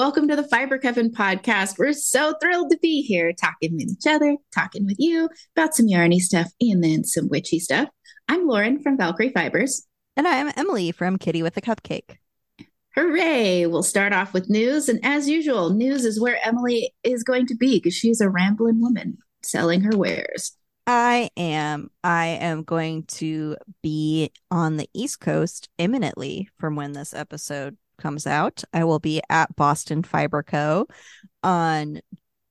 Welcome to the Fiber Coven podcast. We're so thrilled to be here talking with each other, talking with you about some yarny stuff and then some witchy stuff. I'm Lauren from Valkyrie Fibers. And I'm Emily from Kitty with a Cupcake. Hooray! We'll start off with news. And as usual, news is where Emily is going to be because she's a rambling woman selling her wares. I am. I am going to be on the East Coast imminently from when this episode comes out. I will be at Boston Fiber Co. on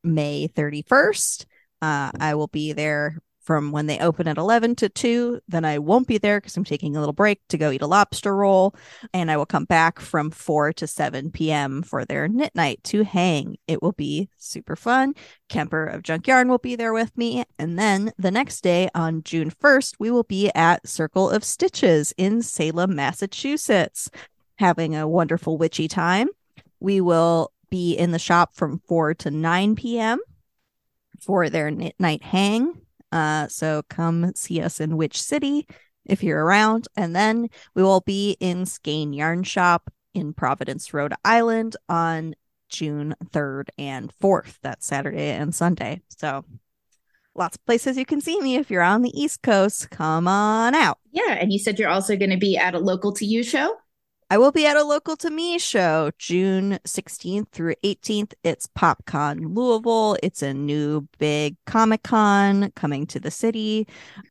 May 31st. Uh, I will be there from when they open at 11 to 2. Then I won't be there because I'm taking a little break to go eat a lobster roll. And I will come back from 4 to 7 p.m. for their knit night to hang. It will be super fun. Kemper of Junk Yarn will be there with me. And then the next day on June 1st, we will be at Circle of Stitches in Salem, Massachusetts, having a wonderful witchy time. We will be in the shop from 4 to 9 p.m. for their night hang uh, so come see us in Witch City if you're around. And then we will be in Skein Yarn Shop in Providence, Rhode Island on June 3rd and 4th. That's Saturday and Sunday. So lots of places you can see me if you're on the East Coast. Come on out. Yeah. And you said you're also going to be at a local to you show? I will be at a local to me show June 16th through 18th. It's PopCon Louisville. It's a new big Comic Con coming to the city.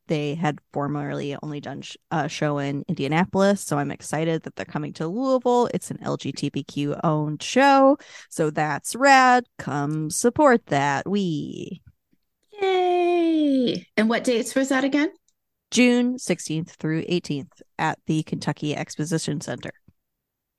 They had formerly only done a show in Indianapolis, so I'm excited that they're coming to Louisville. It's an LGBTQ owned show, so that's rad. Come support that. We. Yay! And what dates was that again? June 16th through 18th at the Kentucky Exposition Center.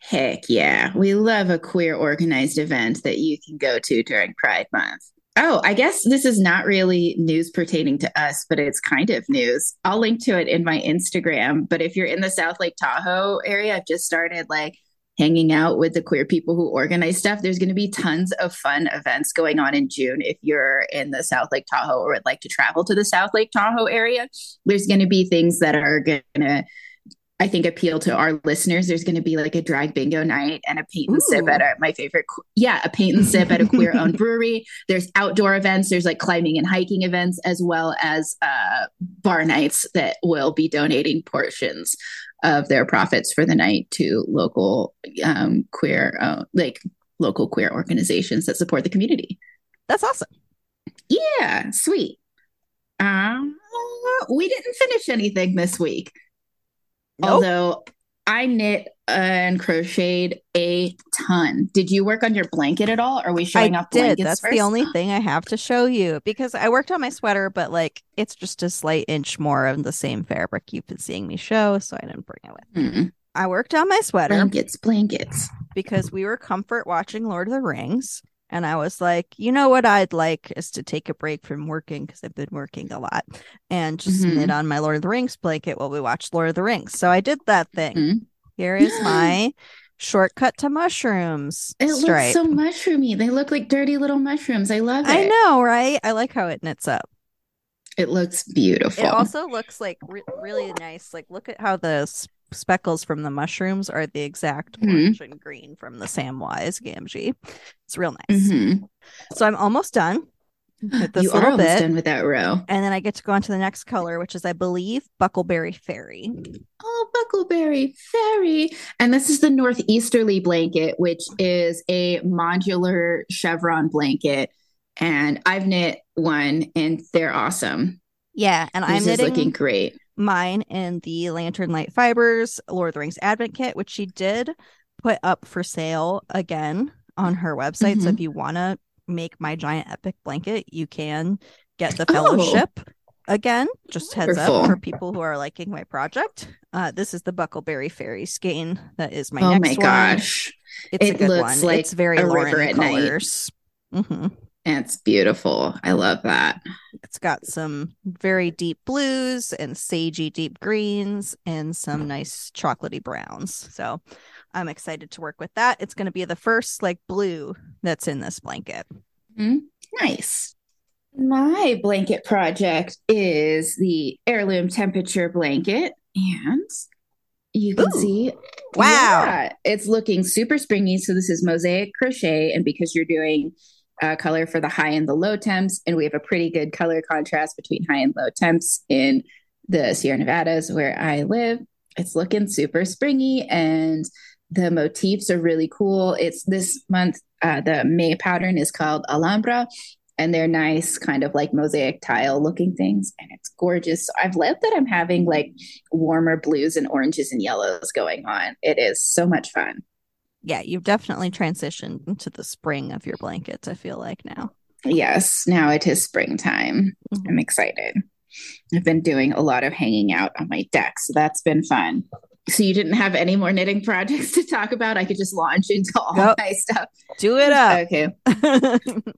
Heck yeah. We love a queer organized event that you can go to during Pride Month. Oh, I guess this is not really news pertaining to us, but it's kind of news. I'll link to it in my Instagram. But if you're in the South Lake Tahoe area, I've just started like hanging out with the queer people who organize stuff. There's going to be tons of fun events going on in June if you're in the South Lake Tahoe or would like to travel to the South Lake Tahoe area. There's going to be things that are going to I think appeal to our listeners. There's going to be like a drag bingo night and a paint and Ooh. sip at a, my favorite, yeah, a paint and sip at a queer owned brewery. There's outdoor events. There's like climbing and hiking events, as well as uh, bar nights that will be donating portions of their profits for the night to local um, queer, uh, like local queer organizations that support the community. That's awesome. Yeah, sweet. Um, we didn't finish anything this week. Nope. Although I knit and crocheted a ton. Did you work on your blanket at all? Are we showing I off did. That's first? the only thing I have to show you because I worked on my sweater, but like it's just a slight inch more of the same fabric you've been seeing me show, so I didn't bring it with. Mm-hmm. I worked on my sweater. Blankets, blankets. Because we were comfort watching Lord of the Rings. And I was like, you know what I'd like is to take a break from working because I've been working a lot and just mm-hmm. knit on my Lord of the Rings blanket while we watch Lord of the Rings. So I did that thing. Mm-hmm. Here is my shortcut to mushrooms. It stripe. looks so mushroomy. They look like dirty little mushrooms. I love it. I know, right? I like how it knits up. It looks beautiful. It also looks like re- really nice. Like, look at how the speckles from the mushrooms are the exact mm-hmm. orange and green from the Samwise Gamgee. It's real nice. Mm-hmm. So I'm almost done. With this you are almost bit, done with that row. And then I get to go on to the next color, which is, I believe, Bucklebury Ferry. Oh, Bucklebury Ferry. And this is the Northeasterly blanket, which is a modular chevron blanket. And I've knit one and they're awesome. Yeah. And this I'm knitting, looking great mine in the Lantern Light Fibers Lord of the Rings Advent Kit, which she did put up for sale again on her website. Mm-hmm. So if you want to make my giant epic blanket, you can get the fellowship oh, again. Just heads up for people who are liking my project. Uh, this is the Bucklebury Ferry skein. That is my oh next my gosh. It's it a good one. Like it's very Lauren colors. Mm-hmm. It's beautiful. I love that. It's got some very deep blues and sagey deep greens and some nice chocolatey browns. So I'm excited to work with that. It's going to be the first like blue that's in this blanket. Mm-hmm. Nice. My blanket project is the heirloom temperature blanket. And You can Ooh. see. Wow. Yeah, it's looking super springy. So this is mosaic crochet, and because you're doing uh, color for the high and the low temps, and we have a pretty good color contrast between high and low temps in the Sierra Nevadas where I live. It's looking super springy, and the motifs are really cool. It's this month. Uh, the May pattern is called Alhambra, and they're nice, kind of like mosaic tile looking things, and it's gorgeous. So I've loved that I'm having like warmer blues and oranges and yellows going on. It is so much fun. Yeah, you've definitely transitioned into the spring of your blankets, I feel like now. Yes, now it is springtime. Mhm. I'm excited. I've been doing a lot of hanging out on my deck, so that's been fun. So you didn't have any more knitting projects to talk about? I could just launch into all Go. my stuff. Do it up. Okay.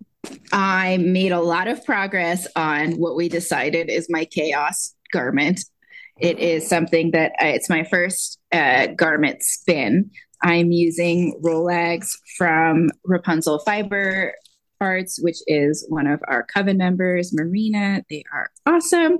I made a lot of progress on what we decided is my chaos garment. It is something that uh, it's my first uh, garment spin. I'm using rolags from Rapunzel Fiber Arts, which is one of our coven members, Marina. They are awesome.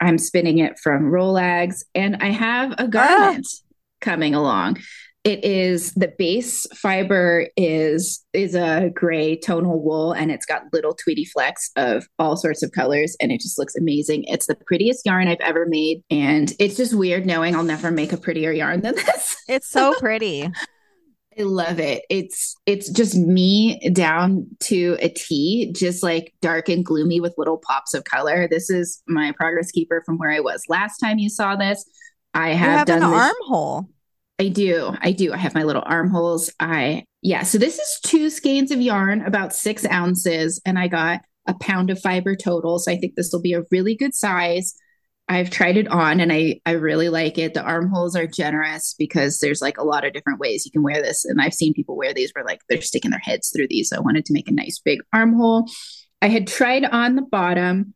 I'm spinning it from rolags, and I have a garment ah. coming along. It is the base fiber is is a gray tonal wool and it's got little tweedy flecks of all sorts of colors and it just looks amazing. It's the prettiest yarn I've ever made and it's just weird knowing I'll never make a prettier yarn than this. it's so pretty. I love it. It's it's just me down to a T, just like dark and gloomy with little pops of color. This is my progress keeper from where I was last time you saw this. I have, have done an this- armhole. I do. I do. I have my little armholes. I, yeah. So this is two skeins of yarn, about six ounces, and I got a pound of fiber total. So I think this will be a really good size. I've tried it on and I, I really like it. The armholes are generous because there's like a lot of different ways you can wear this. And I've seen people wear these where like they're sticking their heads through these. So I wanted to make a nice big armhole. I had tried on the bottom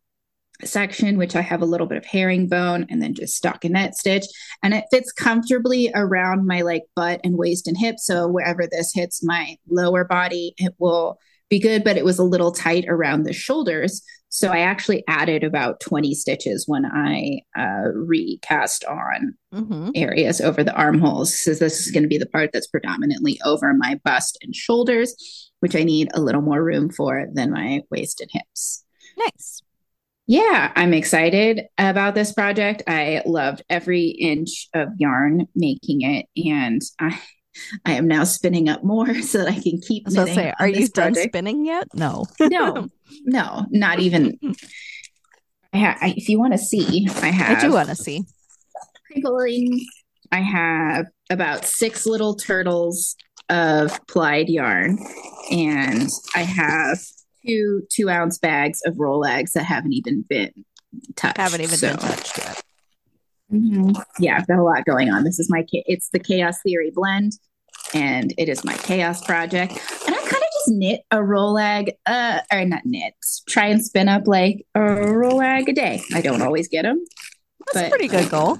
section, which I have a little bit of herringbone and then just stockinette stitch. And it fits comfortably around my like butt and waist and hip. So wherever this hits my lower body, it will be good, but it was a little tight around the shoulders. So I actually added about 20 stitches when I uh, recast on hmm areas over the armholes. So this is going to be the part that's predominantly over my bust and shoulders, which I need a little more room for than my waist and hips. Nice. Yeah, I'm excited about this project. I loved every inch of yarn making it, and I, I am now spinning up more so that I can keep. I was say, are you this done project. spinning yet? No. No, no, not even. I ha- I, if you want to see, I have. I do want to see. crinkling. I have about six little turtles of plied yarn, and I have two two ounce bags of rolags that haven't even been touched. Haven't even So, been touched yet. mhm. Yeah, I've got a lot going on. This is my it's the Chaos Theory blend, and it is my chaos project. And I kind of just knit a Rolag, uh, or not knit, try and spin up like a Rolag a day. I don't always get them. That's but- a pretty good goal.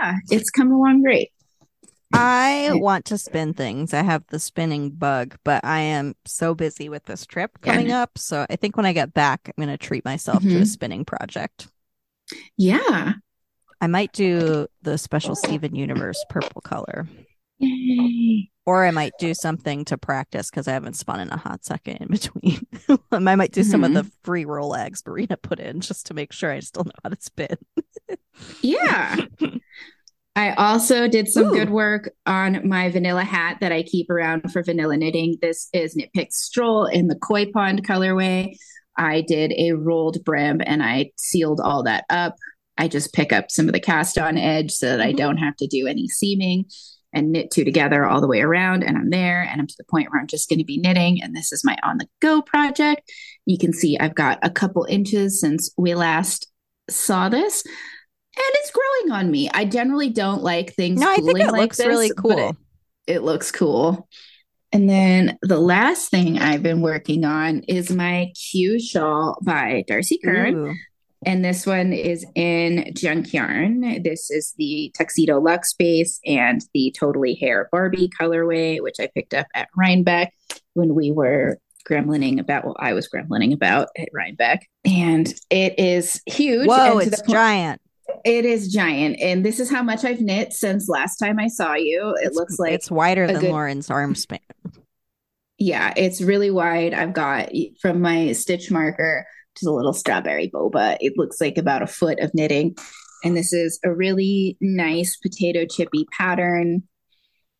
Yeah, it's coming along great. I want to spin things. I have the spinning bug, but I am so busy with this trip Yeah. coming up. So I think when I get back, I'm going to treat myself to a Mhm. spinning project. Yeah. I might do the special Steven Universe purple color, Yay. or I might do something to practice because I haven't spun in a hot second in between. I might do some of the free rolags Marina put in just to make sure I still know how to spin. Yeah. I also did some Ooh. good work on my vanilla hat that I keep around for vanilla knitting. This is Knit Picks Stroll in the Koi Pond colorway. I did a rolled brim and I sealed all that up. I just pick up some of the cast on edge so that I Mhm. don't have to do any seaming and knit two together all the way around. And I'm there and I'm to the point where I'm just going to be knitting. And this is my on the go project. You can see I've got a couple inches since we last saw this. And it's growing on me. I generally don't like things. No, I think it like looks this, really cool. It, it looks cool. And then the last thing I've been working on is my Queue shawl by Darci Kern. Ooh. And this one is in junk yarn. This is the Tuxedo Luxe base and the Totally Hair Barbie colorway, which I picked up at Rhinebeck when we were gremlining about, well, I was gremlining about at Rhinebeck. And it is huge. Whoa, it's point- giant. It is giant. And this is how much I've knit since last time I saw you. It It's- looks like it's wider than good- Lauren's arm span. Yeah, it's really wide. I've got from my stitch marker to the little strawberry boba. It looks like about a foot of knitting. And this is a really nice potato chippy pattern.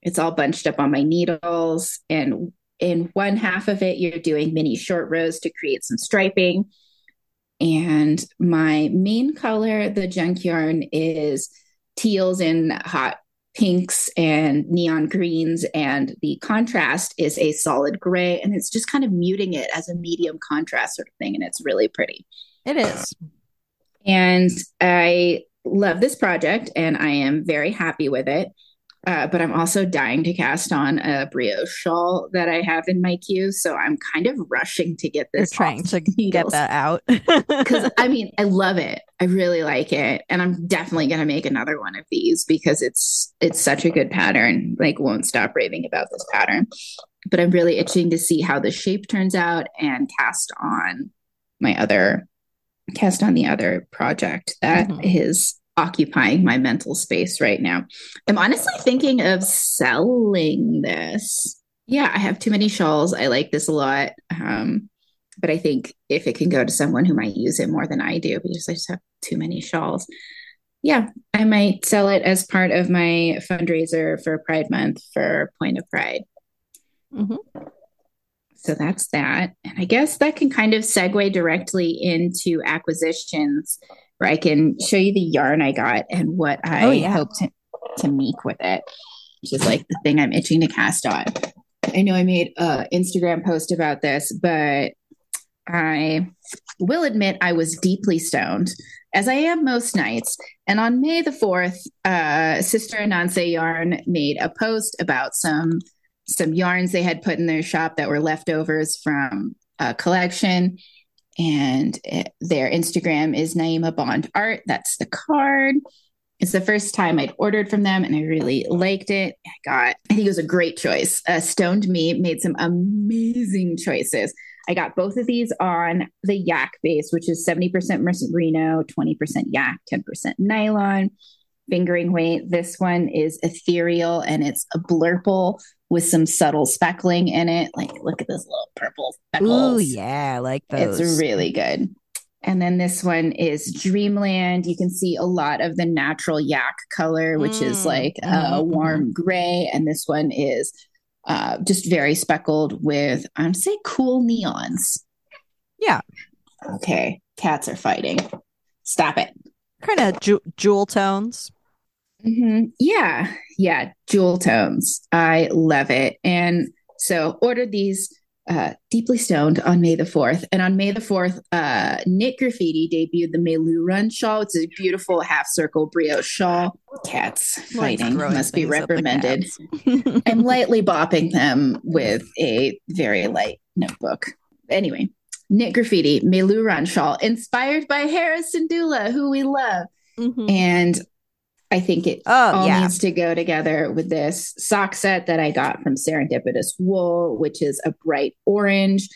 It's all bunched up on my needles. And in one half of it, you're doing mini short rows to create some striping. And my main color, the junk yarn, is teals and hot pinks and neon greens. And the contrast is a solid gray. And it's just kind of muting it as a medium contrast sort of thing. And it's really pretty. It is. And I love this project and I am very happy with it. Uh, but I'm also dying to cast on a brioche shawl that I have in my queue. So I'm kind of rushing to get You're this. trying to the get that out. because I mean, I love it. I really like it, and I'm definitely gonna make another one of these because it's it's such a good pattern. Like, won't stop raving about this pattern. But I'm really itching to see how the shape turns out and cast on my other cast on the other project that is Mhm. Occupying my mental space right now. I'm honestly thinking of selling this. Yeah, I have too many shawls. I like this a lot. Um, but I think if it can go to someone who might use it more than I do, because I just have too many shawls. Yeah, I might sell it as part of my fundraiser for Pride Month for Point of Pride. Mhm. So that's that. And I guess that can kind of segue directly into acquisitions where I can show you the yarn I got and what I Oh, yeah. hope to, to make with it, which is like the thing I'm itching to cast on. I know I made an Instagram post about this, but I will admit I was deeply stoned, as I am most nights. And on May the 4th, uh, Sister Ananse Yarn made a post about some some yarns they had put in their shop that were leftovers from a collection. And it, their Instagram is Naima Bond Art. That's the card. It's the first time I'd ordered from them and I really liked it. I got, I think it was a great choice. Uh, Stoned Me made some amazing choices. I got both of these on the yak base, which is 70% merino, 20% yak, 10% nylon. Fingering weight. This one is ethereal and it's a blurple with some subtle speckling in it. Like, look at this little purple speckles. Ooh, yeah, I like those. It's really good. And then this one is Dreamland. You can see a lot of the natural yak color, which is Mm, like a mhm, warm gray. And this one is uh, just very speckled with, I'm say, cool neons. Yeah. Okay. Cats are fighting. Stop it. kind of ju- jewel tones. Mhm. Yeah. Yeah. Jewel tones. I love it. And so ordered these uh, deeply stoned on May the 4th. And on May the 4th, uh, Knit Graffiti debuted the Melu Run shawl. It's a beautiful half circle brioche shawl. Cats fighting throwing must be things at the reprimanded. I'm lightly bopping them with a very light notebook. Anyway, Knit Graffiti, Melu Run shawl, inspired by Harris and Dula, who we love. Mhm. And I think it Oh, all yeah. needs to go together with this sock set that I got from Serendipitous Wool, which is a bright orange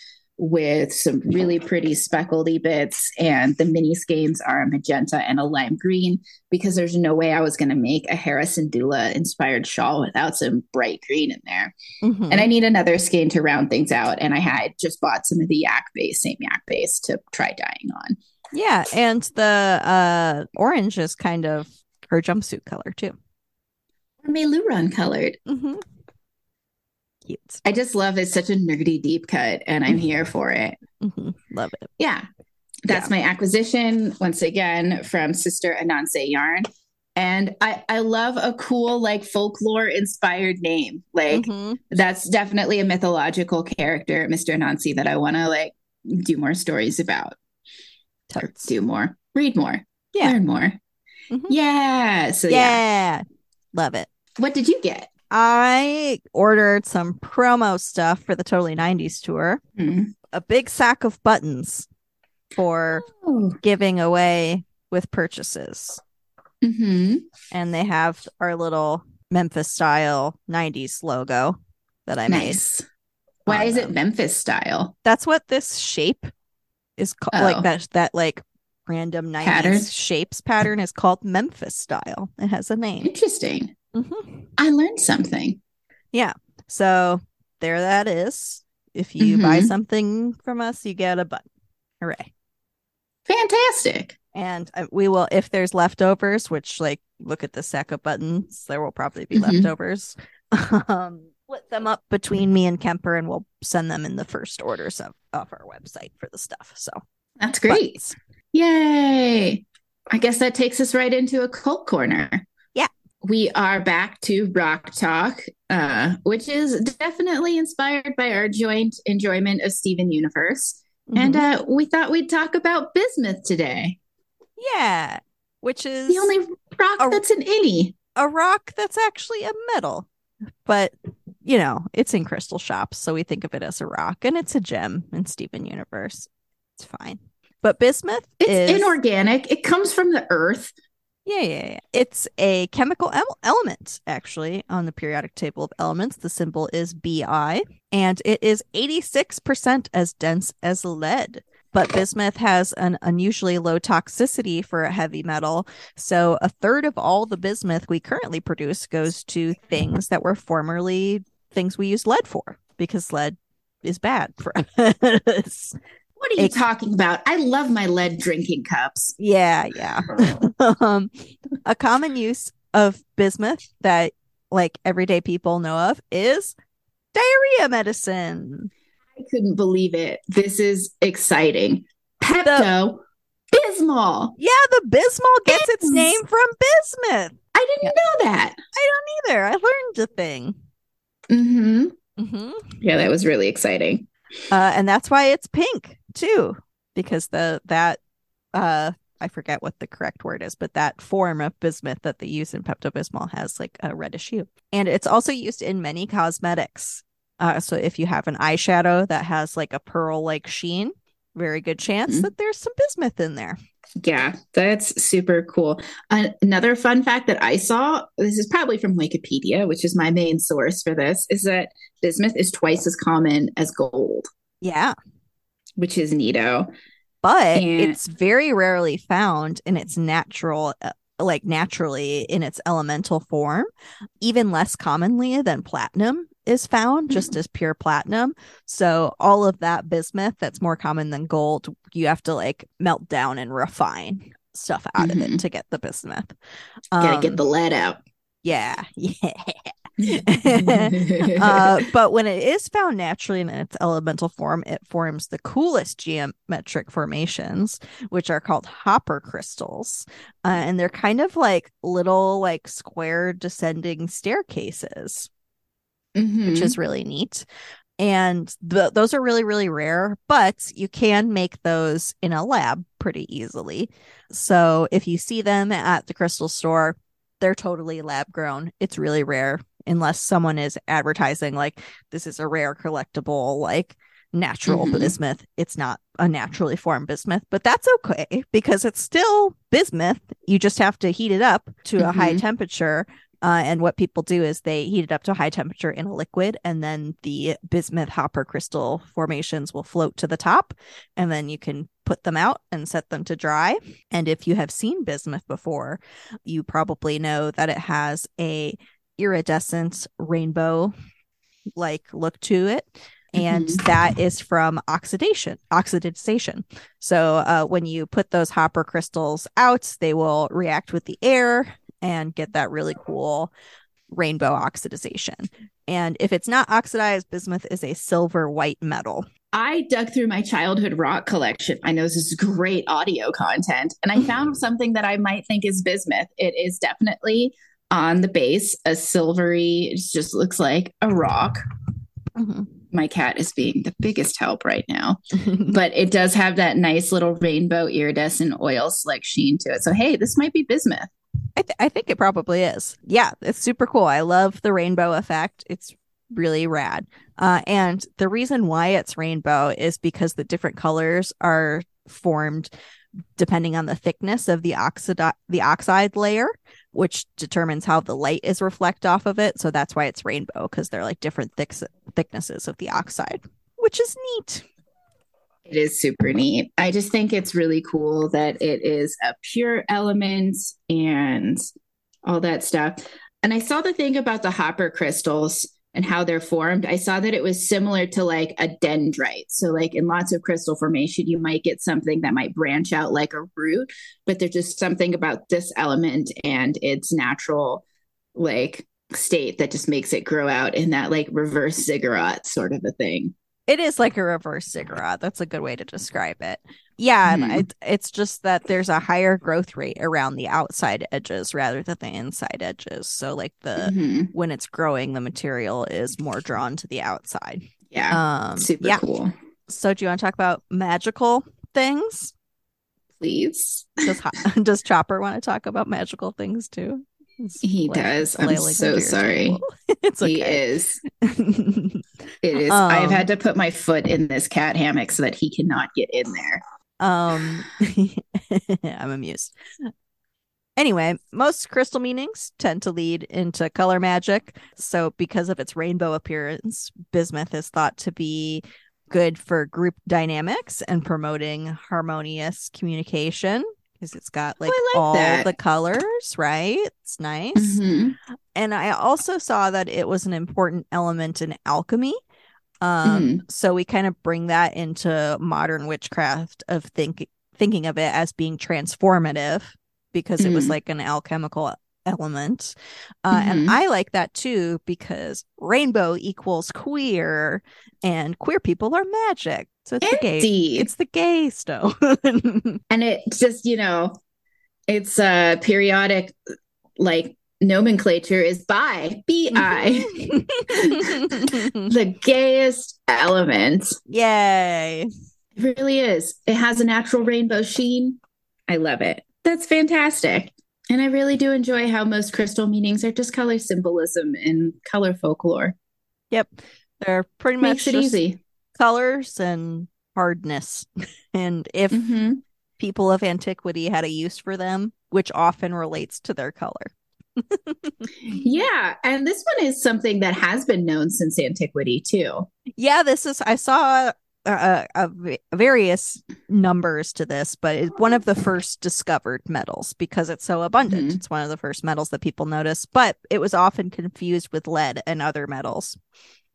with some really pretty speckledy bits. And the mini skeins are a magenta and a lime green because there's no way I was going to make a Harrison Dula inspired shawl without some bright green in there. Mhm. And I need another skein to round things out. And I had just bought some of the yak base, same yak base to try dyeing on. yeah, and the uh orange is kind of her jumpsuit color too. Meluron colored. hmm Cute. I just love it's such a nerdy deep cut, and I'm here for it. hmm Love it. Yeah. That's my acquisition once again from Sister Ananse Yarn. And I, I love a cool, like folklore inspired name. Like, Mhm. that's definitely a mythological character, Mr. Anansi, that I want to like do more stories about or Totes. do more, read more, Yeah. learn more. Mhm. Yeah. So, yeah. yeah. Love it. What did you get? I ordered some promo stuff for the Totally 90s tour. Hmm. A big sack of buttons for Oh. giving away with purchases. hmm And they have our little Memphis style 90s logo that I made. Nice. Why on is it. Memphis style? That's what this shape is called. Oh. Like that, that like random 90s Pattern? shapes pattern is called Memphis style. It has a name. Interesting. Mhm. I learned something. Yeah. So there that is. If you buy Mhm. something from us, you get a button. Hooray. Fantastic. And uh, we will, if there's leftovers, which like look at the sack of buttons, there will probably be Mhm. leftovers. um, split them up between me and Kemper, and we'll send them in the first orders of, of our website for the stuff. So That's great. buttons. Yay. I guess that takes us right into a cult corner. Yeah. We are back to Rock Talk, uh, which is definitely inspired by our joint enjoyment of Steven Universe. And Mhm. uh, we thought we'd talk about bismuth today. yeah, which is The only rock a- that's an innie. a rock that's actually a metal, but you know, it's in crystal shops, so we think of it as a rock, and it's a gem in Steven Universe. It's fine. But bismuth It's is inorganic. It comes from the earth. yeah, yeah, yeah. It's a chemical el- element actually on the periodic table of elements. The symbol is Bi, and it is 86% as dense as lead. But bismuth has an unusually low toxicity for a heavy metal. So a third of all the bismuth we currently produce goes to things that were formerly things we used lead for because lead is bad for us. What are you talking about? I love my lead drinking cups. yeah, yeah. um, a common use of bismuth that like everyday people know of is diarrhea medicine. I couldn't believe it. This is exciting. Pepto Bismol. Yeah, the bismol gets its name from bismuth. I didn't know that. I don't either I learned a thing. hmm hmm Yeah, that was really exciting. Uh, and that's why it's pink too, because the that uh I forget what the correct word is, but that form of bismuth that they use in Pepto Bismol has like a reddish hue, and it's also used in many cosmetics. Uh, so if you have an eyeshadow that has like a pearl like sheen, very good chance Mhm. that there's some bismuth in there. Yeah, that's super cool. An- another fun fact that I saw this is probably from Wikipedia, which is my main source for this, is that bismuth is twice as common as gold, Yeah, which is neato. but And- it's very rarely found in its natural uh, like naturally in its elemental form even less commonly than platinum is found just as pure platinum so all of that bismuth that's more common than gold you have to like melt down and refine stuff out of Mhm. it to get the bismuth Gotta Um, get the lead out. yeah yeah uh, but when it is found naturally in its elemental form, it forms the coolest geometric formations, which are called hopper crystals. Uh, and they're kind of like little, like square descending staircases, Mhm. which is really neat. And th- those are really, really rare, but you can make those in a lab pretty easily. So if you see them at the crystal store, they're totally lab grown. It's really rare unless someone is advertising like this is a rare collectible, like natural Mhm. bismuth. It's not a naturally formed bismuth, but that's okay because it's still bismuth. You just have to heat it up to a high Mhm. temperature. Uh, and what people do is they heat it up to a high temperature in a liquid, and then the bismuth hopper crystal formations will float to the top, and then you can put them out and set them to dry. And if you have seen bismuth before, you probably know that it has a iridescent rainbow like look to it and Mhm. that is from oxidation oxidization so uh, when you put those hopper crystals out they will react with the air and get that really cool rainbow oxidization and if it's not oxidized bismuth is a silver white metal I dug through my childhood rock collection. I know this is great audio content, and I found something that I might think is bismuth. It is definitely on the base, a silvery, it just looks like a rock. My cat is being the biggest help right now, but it does have that nice little rainbow iridescent oil slick sheen to it. So, hey, this might be bismuth. I, th- I think it probably is. Yeah, it's super cool. I love the rainbow effect. It's really rad. Uh, and the reason why it's rainbow is because the different colors are formed depending on the thickness of the oxide the oxide layer, which determines how the light is reflect off of it. So that's why it's rainbow because they're like different thick- thicknesses of the oxide, which is neat. It is super neat. I just think it's really cool that it is a pure element and all that stuff. And I saw the thing about the hopper crystals and how they're formed. I saw that it was similar to like a dendrite. So, like in lots of crystal formation, you might get something that might branch out like a root, but there's just something about this element and its natural, like, state that just makes it grow out in that like reverse ziggurat sort of a thing. It is like a reverse ziggurat. That's a good way to describe it. Yeah, mm-hmm. it, it's just that there's a higher growth rate around the outside edges rather than the inside edges. So, like the mm-hmm. when it's growing, the material is more drawn to the outside. Yeah, um, super yeah. cool. So, do you want to talk about magical things? Please. Does Does Chopper want to talk about magical things too? He does. I'm so sorry. it's okay. He is. it is. Um, I've had to put my foot in this cat hammock so that he cannot get in there. Um, I'm amused. Anyway, most crystal meanings tend to lead into color magic. So, because of its rainbow appearance, bismuth is thought to be good for group dynamics and promoting harmonious communication because it's got like, oh, like all that. the colors, right? It's nice. Mm-hmm. And I also saw that it was an important element in alchemy. Um, mm-hmm. so we kind of bring that into modern witchcraft of think thinking of it as being transformative because mm-hmm. it was mm-hmm. like an alchemical element. Uh, mm-hmm. And I like that too because rainbow equals queer and queer people are magic. So it's Indeed. the gay. It's the gay stone. and it just, you know, it's a periodic like nomenclature is bi, B I. the gayest element. Yay. It really is. It has a natural rainbow sheen. I love it. That's fantastic. And I really do enjoy how most crystal meanings are just color symbolism and color folklore. Yep. They're pretty much it easy. colors and hardness. and if mm-hmm. people of antiquity had a use for them, which often relates to their color. yeah, and this one is something that has been known since antiquity too. Yeah, this is I saw uh, uh, various numbers to this, but it's one of the first discovered metals because it's so abundant. Mm-hmm. It's one of the first metals that people notice, but it was often confused with lead and other metals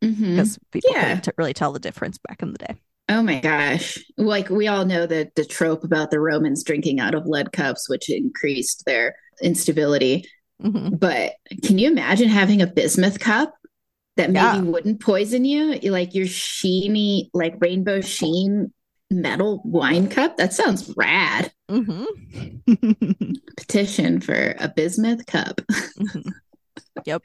because mm-hmm. people yeah. couldn't t- really tell the difference back in the day. Oh my gosh. Like we all know the the trope about the Romans drinking out of lead cups, which increased their instability. Mm-hmm. But can you imagine having a bismuth cup? that maybe yeah. wouldn't poison you, like your sheeny, like rainbow sheen metal wine cup. That sounds rad. Mm-hmm. Petition for a bismuth cup. mm-hmm. Yep.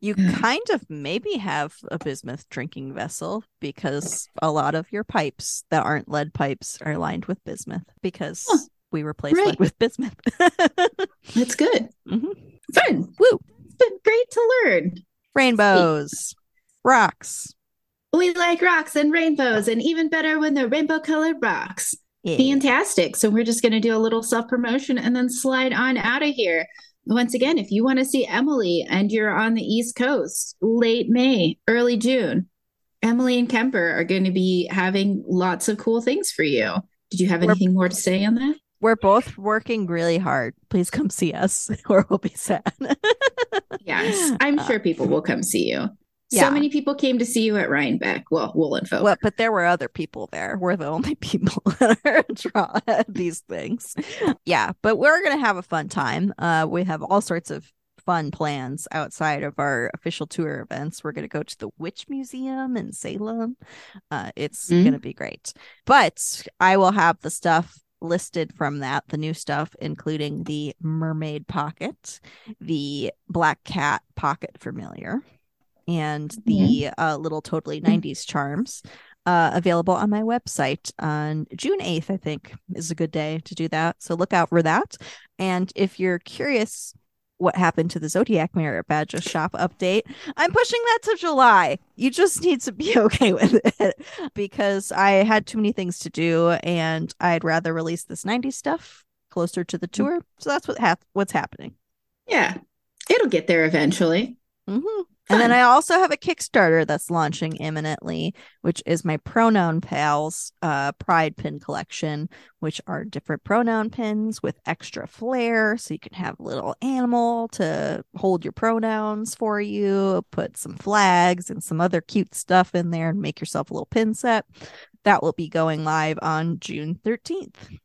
You kind of maybe have a bismuth drinking vessel because a lot of your pipes that aren't lead pipes are lined with bismuth because huh. We replace right. lead with bismuth. That's good. Mm-hmm. Fun. Woo. It's been great to learn rainbows, rocks. We like rocks and rainbows, and even better when they're rainbow colored rocks. Yeah. Fantastic. So, we're just going to do a little self promotion and then slide on out of here. Once again, if you want to see Emily and you're on the East Coast, late May, early June, Emily and Kemper are going to be having lots of cool things for you. Did you have anything we're, more to say on that? We're both working really hard. Please come see us or we'll be sad. yes, I'm uh, sure people will come see you. Yeah. So many people came to see you at Rhinebeck. Well, Woolen Folk. Well, but there were other people there. We're the only people that are draw these things. Yeah, but we're gonna have a fun time. Uh, we have all sorts of fun plans outside of our official tour events. We're going to go to the Witch Museum in Salem. Uh, it's mm-hmm. going to be great. But I will have the stuff listed from that the new stuff including the mermaid pocket the black cat pocket familiar and the mm-hmm. uh, little totally 90s charms uh, available on my website on June 8th, I think is a good day to do that. So look out for that. And if you're curious what happened to the Zodiac Merit Badges shop update. I'm pushing that to July. You just need to be okay with it because I had too many things to do and I'd rather release this 90s stuff closer to the tour. So that's what ha- what's happening. Yeah. It'll get there eventually. Mm-hmm. And then I also have a Kickstarter that's launching imminently, which is my Pronoun Pals uh, Pride Pin collection, which are different pronoun pins with extra flair. So you can have a little animal to hold your pronouns for you, put some flags and some other cute stuff in there and make yourself a little pin set. That will be going live on June 13th.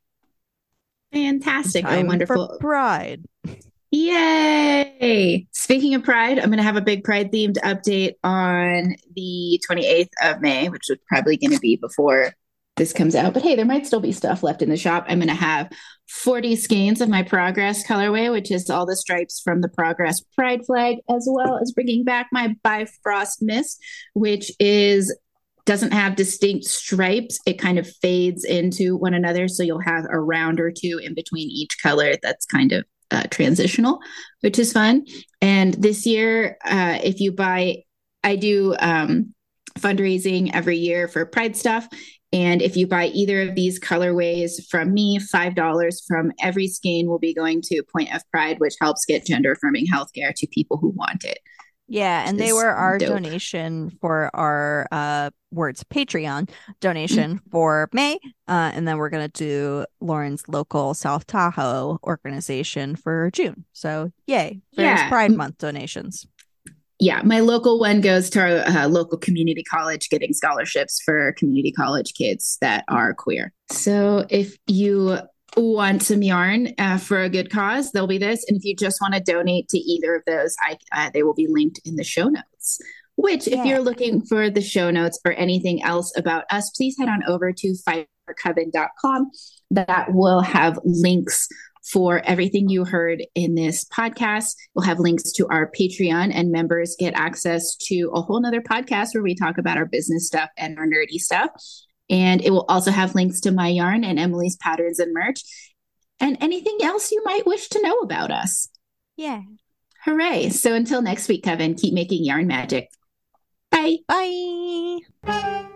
Fantastic. Oh, wonderful. Pride. Yay! Speaking of Pride, I'm going to have a big Pride themed update on the 28th of May, which is probably going to be before this comes out. But hey, there might still be stuff left in the shop. I'm going to have 40 skeins of my Progress colorway, which is all the stripes from the Progress Pride flag, as well as bringing back my Bifrost Mist, which is doesn't have distinct stripes. It kind of fades into one another. So you'll have a round or two in between each color that's kind of uh, transitional, which is fun. And this year, uh, if you buy, I do um, fundraising every year for Pride stuff. And if you buy either of these colorways from me, $5 from every skein will be going to Point of Pride, which helps get gender affirming healthcare to people who want it. Yeah, and they were our dope. donation for our uh words Patreon donation mm-hmm. for May. Uh, and then we're gonna do Lauren's local South Tahoe organization for June. So yay, various yeah. Pride Month donations. Yeah, my local one goes to our uh, local community college getting scholarships for community college kids that are queer. So if you want some yarn uh, for a good cause, there'll be this. And if you just want to donate to either of those, I, uh, they will be linked in the show notes. Which, yeah. if you're looking for the show notes or anything else about us, please head on over to fibercoven.com. That will have links for everything you heard in this podcast. We'll have links to our Patreon, and members get access to a whole nother podcast where we talk about our business stuff and our nerdy stuff. And it will also have links to my yarn and Emily's patterns and merch and anything else you might wish to know about us. Yeah. Hooray. So until next week, coven, keep making yarn magic. Bye. Bye.